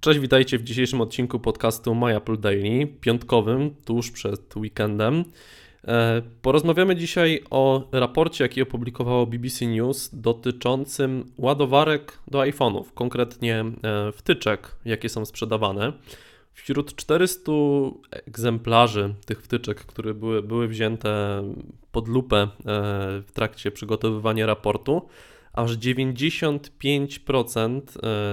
Cześć, witajcie w dzisiejszym odcinku podcastu My Apple Daily, piątkowym, tuż przed weekendem. E, porozmawiamy dzisiaj o raporcie, jaki opublikowało BBC News dotyczącym ładowarek do iPhone'ów, konkretnie e, wtyczek, jakie są sprzedawane. Wśród 400 egzemplarzy tych wtyczek, które były, były wzięte pod lupę e, w trakcie przygotowywania raportu, aż 95% e,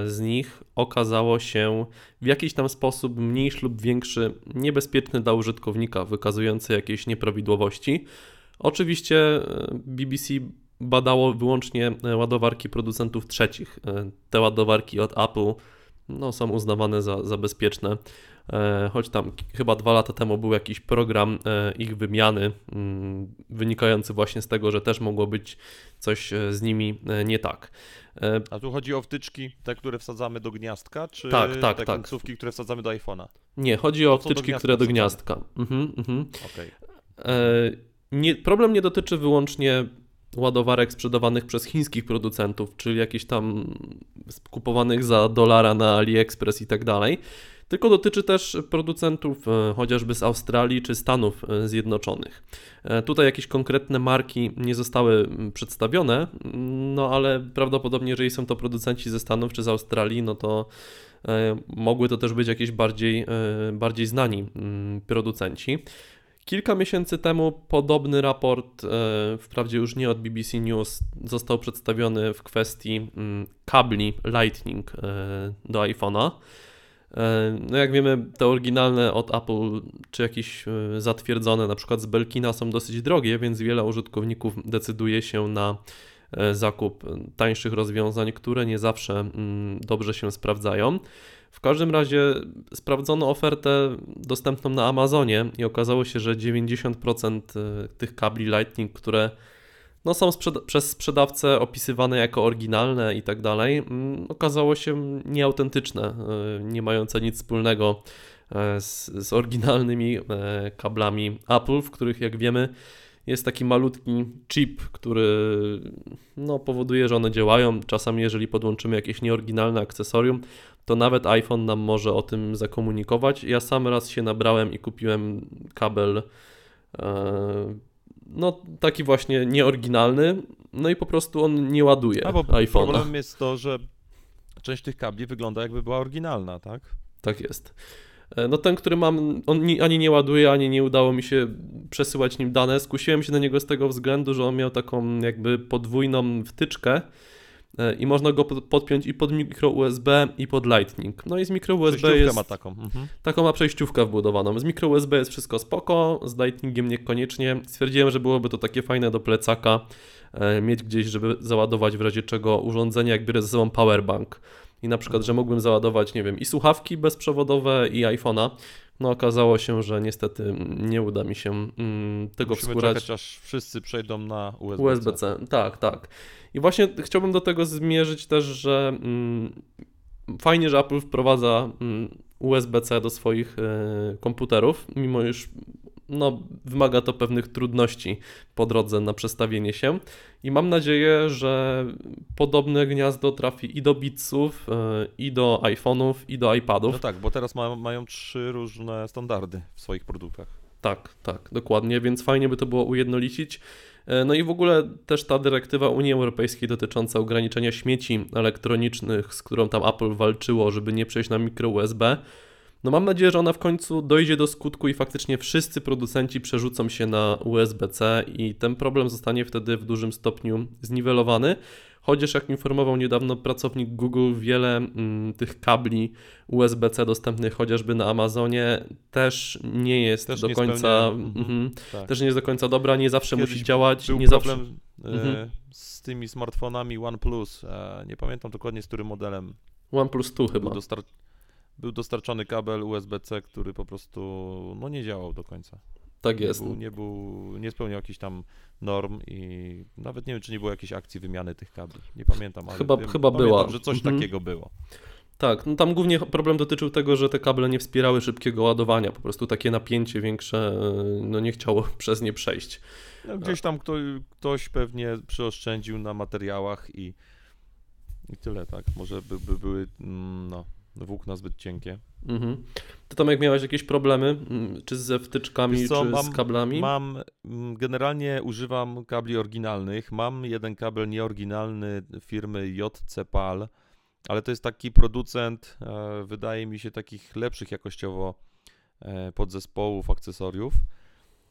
z nich okazało się w jakiś tam sposób mniejszy lub większy niebezpieczny dla użytkownika, wykazujący jakieś nieprawidłowości. Oczywiście e, BBC badało wyłącznie e, ładowarki producentów trzecich. Te ładowarki od Apple no, są uznawane za, za bezpieczne. E, choć tam chyba dwa lata temu był jakiś program e, ich wymiany, mm, wynikający właśnie z tego, że też mogło być coś e, z nimi nie tak. A tu chodzi o wtyczki, te, które wsadzamy do gniazdka, czy tak, tak, te tak. końcówki, które wsadzamy do iPhone'a? Nie, chodzi o wtyczki, do które do gniazdka. Mhm, mhm. Okay. Nie, problem nie dotyczy wyłącznie ładowarek sprzedawanych przez chińskich producentów, czyli jakichś tam kupowanych za dolara na AliExpress i tak dalej tylko dotyczy też producentów e, chociażby z Australii czy Stanów e, Zjednoczonych. E, tutaj jakieś konkretne marki nie zostały przedstawione, no ale prawdopodobnie, jeżeli są to producenci ze Stanów czy z Australii, no to mogły to też być jakieś bardziej, bardziej znani producenci. Kilka miesięcy temu podobny raport, wprawdzie już nie od BBC News, został przedstawiony w kwestii kabli Lightning do iPhone'a. E, no jak wiemy, te oryginalne od Apple, czy jakieś e, zatwierdzone, na przykład z Belkina są dosyć drogie, więc wiele użytkowników decyduje się na e, zakup tańszych rozwiązań, które nie zawsze mm, dobrze się sprawdzają. W każdym razie sprawdzono ofertę dostępną na Amazonie i okazało się, że 90% tych kabli Lightning, które no, są sprzeda przez sprzedawcę opisywane jako oryginalne i tak dalej, mm, okazało się nieautentyczne, e, nie mające nic wspólnego e, z, z oryginalnymi e, kablami Apple, w których jak wiemy jest taki malutki chip, który no, powoduje, że one działają. Czasami jeżeli podłączymy jakieś nieoryginalne akcesorium, to nawet iPhone nam może o tym zakomunikować. Ja sam raz się nabrałem i kupiłem kabel no taki właśnie nieoryginalny, no i po prostu on nie ładuje iPhone'a. Problemem jest to, że część tych kabli wygląda jakby była oryginalna, tak? Tak jest. E, no ten, który mam, on ani nie ładuje, ani nie udało mi się przesyłać nim dane. Skusiłem się na niego z tego względu, że on miał taką jakby podwójną wtyczkę, i można go podpiąć i pod mikro USB i pod Lightning. No i z mikro USB jest... ma taką. Mhm. Taką ma przejściówkę wbudowaną. Z mikro USB jest wszystko spoko, z Lightningiem niekoniecznie. Stwierdziłem, że byłoby to takie fajne do plecaka, e, mieć gdzieś, żeby załadować w razie czego urządzenie, jak biorę ze sobą powerbank. I na przykład, że mógłbym załadować, nie wiem, i słuchawki bezprzewodowe, i iPhone'a. No okazało się, że niestety nie uda mi się mm, tego Musimy wskórać. czekać, aż wszyscy przejdą na USB-C. USB-C, tak, tak. I właśnie chciałbym do tego zmierzyć też, że mm, fajnie, że Apple wprowadza mm, USB-C do swoich y, komputerów, mimo iż no, wymaga to pewnych trudności po drodze na przestawienie się. I mam nadzieję, że podobne gniazdo trafi i do Beatsów, y, i do iPhone'ów, i do iPadów. No tak, bo teraz ma, mają trzy różne standardy w swoich produktach. Tak, tak, dokładnie, więc fajnie by to było ujednolicić. E, no i w ogóle też ta dyrektywa Unii Europejskiej dotycząca ograniczenia śmieci elektronicznych, z którą tam Apple walczyło, żeby nie przejść na mikro USB. No mam nadzieję, że ona w końcu dojdzie do skutku i faktycznie wszyscy producenci przerzucą się na USB-C i ten problem zostanie wtedy w dużym stopniu zniwelowany. Chociaż jak informował niedawno pracownik Google, wiele mm, tych kabli USB-C dostępnych chociażby na Amazonie też nie jest też do nie końca mm, tak. też nie jest do końca dobra, nie zawsze Kiedyś musi działać. Nie problem zawsze... mhm. z tymi smartfonami OnePlus. E, nie pamiętam dokładnie z którym modelem. OnePlus 2 chyba. Dostar był dostarczony kabel USB-C, który po prostu no, nie działał do końca. Tak jest. Nie, był, nie, był, nie spełniał jakichś tam norm i nawet nie wiem, czy nie było jakiejś akcji wymiany tych kabli. Nie pamiętam, ale chyba, wiem, chyba pamiętam, była. że coś mhm. takiego było. Tak, no tam głównie problem dotyczył tego, że te kable nie wspierały szybkiego ładowania. Po prostu takie napięcie większe no nie chciało przez nie przejść. No, gdzieś tam kto, ktoś pewnie przyoszczędził na materiałach i, i tyle, tak? Może by, by były mm, no, włókna zbyt cienkie. Mhm. Ty Tomek miałeś jakieś problemy, mm, czy ze wtyczkami, co, czy mam- z kablami? Mam, mm, generalnie używam kabli oryginalnych. Mam jeden kabel nieoryginalny firmy JC PAL, ale to jest taki producent, e, wydaje mi się, takich lepszych jakościowo e, podzespołów, akcesoriów.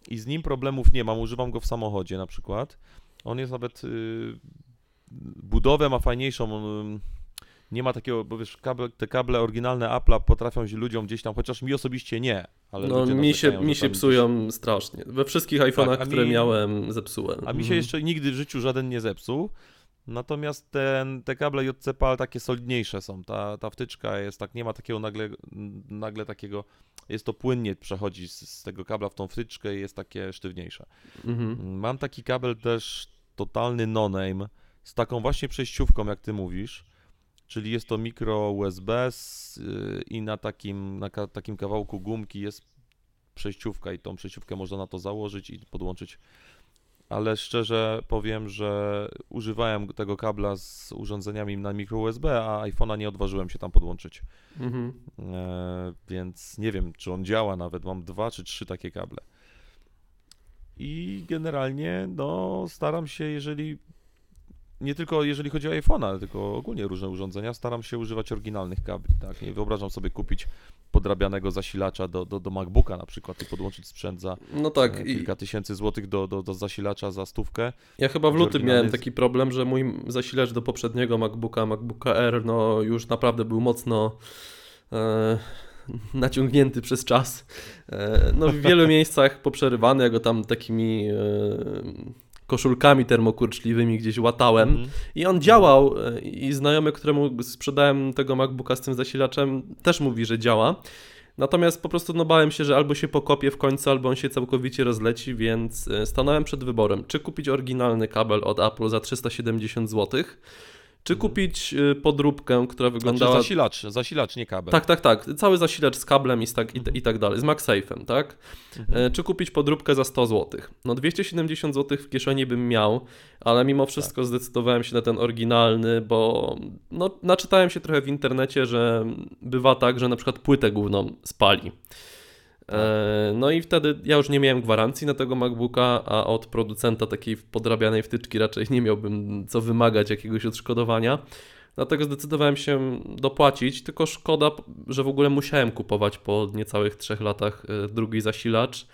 I z nim problemów nie mam. Używam go w samochodzie na przykład. On jest nawet. Y, budowę ma fajniejszą. Nie ma takiego, bo wiesz, kable, te kable oryginalne Apple'a potrafią się ludziom gdzieś tam, chociaż mi osobiście nie, ale No mi się, mi się psują strasznie. We wszystkich iPhone'ach, Tak, które mi- miałem, zepsułem. A mi się Mhm. jeszcze nigdy w życiu żaden nie zepsuł. Natomiast ten, te kable JC PAL takie solidniejsze są. Ta, ta wtyczka jest tak, nie ma takiego nagle, nagle takiego, jest to płynnie przechodzi z, z tego kabla w tą wtyczkę i jest takie sztywniejsze. Mhm. Mam taki kabel też totalny no-name z taką właśnie przejściówką, jak ty mówisz. Czyli jest to mikro USB z, y, i na takim, na ka, takim kawałku gumki jest przejściówka i tą przejściówkę można na to założyć i podłączyć. Ale szczerze powiem, że używałem tego kabla z urządzeniami na mikro USB, a iPhone'a nie odważyłem się tam podłączyć. Mhm. E, więc nie wiem, czy on działa nawet. Mam dwa czy trzy takie kable. I generalnie, no, staram się, jeżeli. Nie tylko jeżeli chodzi o iPhone'a, ale tylko ogólnie różne urządzenia, staram się używać oryginalnych kabli. Tak? Nie wyobrażam sobie kupić podrabianego zasilacza do, do, do MacBooka na przykład i podłączyć sprzęt za No tak, e, i kilka tysięcy złotych do, do, do zasilacza za stówkę. ja chyba w lutym oryginalny miałem taki problem, że mój zasilacz do poprzedniego MacBooka, MacBooka Air, no już naprawdę był mocno e, naciągnięty przez czas. E, no w wielu miejscach poprzerywany, ja go tam takimi koszulkami termokurczliwymi gdzieś łatałem. Mhm. I on działał e, i znajomy, któremu sprzedałem tego MacBooka z tym zasilaczem też mówi, że działa. Natomiast po prostu no bałem się, że albo się pokopie w końcu, albo on się całkowicie rozleci, więc e, stanąłem przed wyborem, czy kupić oryginalny kabel od Apple za 370 zł, czy kupić e, podróbkę, która Znaczy wyglądała... zasilacz, zasilacz, nie kabel. Tak, tak, tak. Cały zasilacz z kablem i, tak, i, tak dalej, z MagSafe'em, tak? Mhm. E, Czy kupić podróbkę za 100 zł? No 270 zł w kieszeni bym miał, ale mimo wszystko Tak. zdecydowałem się na ten oryginalny, bo no, naczytałem się trochę w internecie, że bywa tak, że na przykład płytę główną spali. E, No i wtedy ja już nie miałem gwarancji na tego MacBooka, a od producenta takiej podrabianej wtyczki raczej nie miałbym co wymagać jakiegoś odszkodowania. Dlatego zdecydowałem się dopłacić, tylko szkoda, że w ogóle musiałem kupować po niecałych trzech latach e, drugi zasilacz.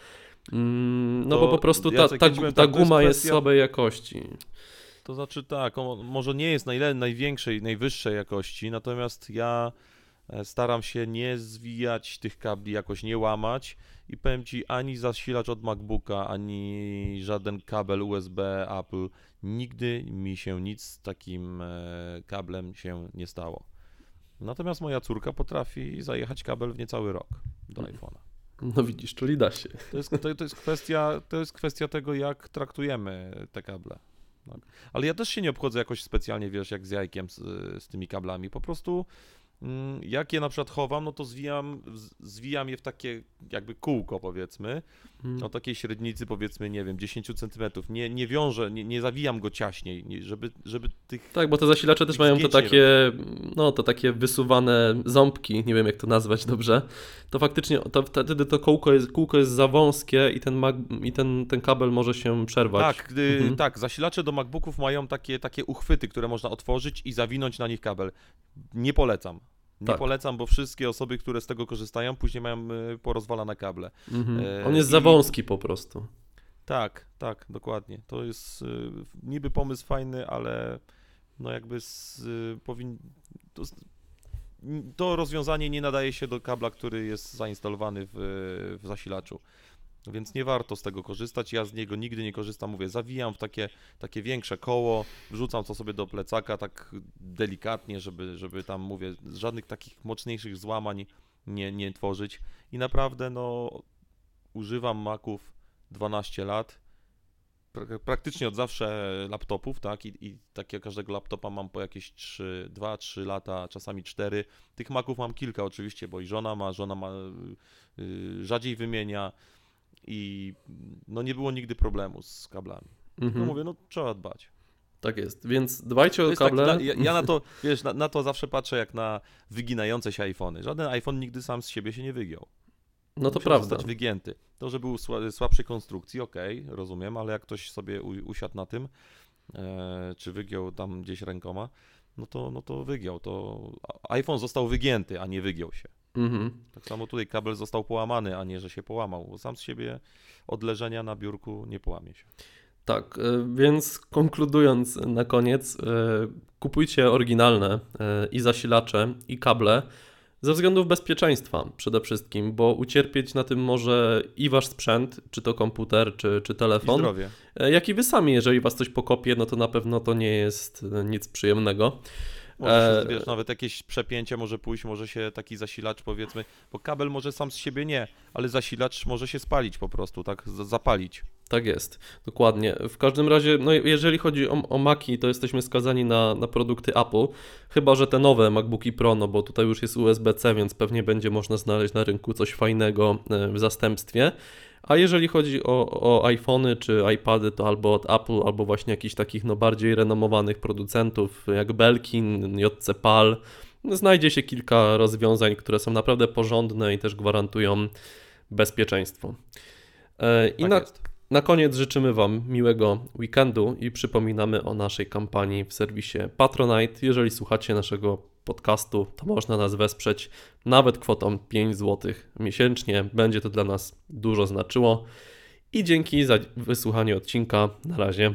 Mm, No To, bo po prostu ta, ta, ta jest guma jest kwestia- słabej jakości. To znaczy tak, on może nie jest najle- największej, najwyższej jakości, natomiast ja staram się nie zwijać tych kabli, jakoś nie łamać i powiem Ci, ani zasilacz od MacBooka, ani żaden kabel USB Apple, nigdy mi się nic z takim e, kablem się nie stało. Natomiast moja córka potrafi zajechać kabel w niecały rok do Mhm. iPhone'a. No widzisz, czyli da się. To jest, to, to, jest kwestia, to jest kwestia tego, jak traktujemy te kable. Tak. Ale ja też się nie obchodzę jakoś specjalnie, wiesz, jak z jajkiem z, z tymi kablami. Po prostu jak je na przykład chowam, no to zwijam, zwijam je w takie jakby kółko powiedzmy, Mm. o takiej średnicy powiedzmy, nie wiem, 10 centymetrów. Nie, nie wiążę, nie, nie zawijam go ciaśniej, nie, żeby, żeby tych... Tak, bo te zasilacze też mają Zdjęcie takie, no to takie wysuwane ząbki, nie wiem jak to nazwać dobrze. To faktycznie to, wtedy to kółko jest, kółko jest za wąskie i ten, mag, i ten, ten kabel może się przerwać. Tak, gdy, Mhm. tak, zasilacze do MacBooków mają takie, takie uchwyty, które można otworzyć i zawinąć na nich kabel. Nie polecam. Nie Tak. polecam, bo wszystkie osoby, które z tego korzystają, później mają y, porozwalane kable. Mhm. E, On jest za i- wąski po prostu. Tak, tak, dokładnie. To jest y, niby pomysł fajny, ale no jakby z, y, powin... to, to rozwiązanie nie nadaje się do kabla, który jest zainstalowany w, w zasilaczu. Więc nie warto z tego korzystać. Ja z niego nigdy nie korzystam. Mówię, zawijam w takie, takie większe koło, wrzucam to sobie do plecaka tak delikatnie, żeby, żeby tam, mówię, żadnych takich mocniejszych złamań nie, nie tworzyć. I naprawdę, no, używam Maców 12 lat. Pra- Praktycznie od zawsze laptopów, tak? I, I takiego każdego laptopa mam po jakieś 3, 2-3 lata, czasami 4. Tych Maców mam kilka oczywiście, bo i żona ma, żona ma y, rzadziej wymienia i no nie było nigdy problemu z kablami. Mhm. mówię, no trzeba dbać. Tak jest, więc dbajcie o kable. Tak, ja, ja, na to, wiesz, na, na, to zawsze patrzę jak na wyginające się iPhony. Żaden iPhone nigdy sam z siebie się nie wygiął. No to Musiał prawda. zostać wygięty. To, że był słabszej konstrukcji, okej, okay, rozumiem, ale jak ktoś sobie usiadł na tym, e, czy wygiął tam gdzieś rękoma, no to, no to wygiął. To iPhone został wygięty, a nie wygiął się. Mhm. Tak samo tutaj kabel został połamany, a nie, że się połamał, bo sam z siebie od leżenia na biurku nie połamie się. Tak, e, więc konkludując na koniec, e, kupujcie oryginalne e, i zasilacze, i kable ze względów bezpieczeństwa przede wszystkim, bo ucierpieć na tym może i wasz sprzęt, czy to komputer, czy, czy telefon, I zdrowie. jak i wy sami. Jeżeli was coś pokopie, no to na pewno to nie jest nic przyjemnego. Może się, wiesz, nawet jakieś przepięcie może pójść, może się taki zasilacz powiedzmy, bo kabel może sam z siebie nie, ale zasilacz może się spalić po prostu, tak, zapalić. Tak jest, dokładnie. W każdym razie, no jeżeli chodzi o, o Maci, to jesteśmy skazani na, na produkty Apple, chyba że te nowe MacBooki Pro, no bo tutaj już jest USB-C, więc pewnie będzie można znaleźć na rynku coś fajnego e, w zastępstwie. A jeżeli chodzi o, o iPhony czy iPady, to albo od Apple, albo właśnie jakichś takich no, bardziej renomowanych producentów jak Belkin, JC PAL. Znajdzie się kilka rozwiązań, które są naprawdę porządne i też gwarantują bezpieczeństwo. E, I tak na, na koniec życzymy Wam miłego weekendu i przypominamy o naszej kampanii w serwisie Patronite. Jeżeli słuchacie naszego podcastu, to można nas wesprzeć nawet kwotą 5 zł miesięcznie. Będzie to dla nas dużo znaczyło. I dzięki za wysłuchanie odcinka. Na razie.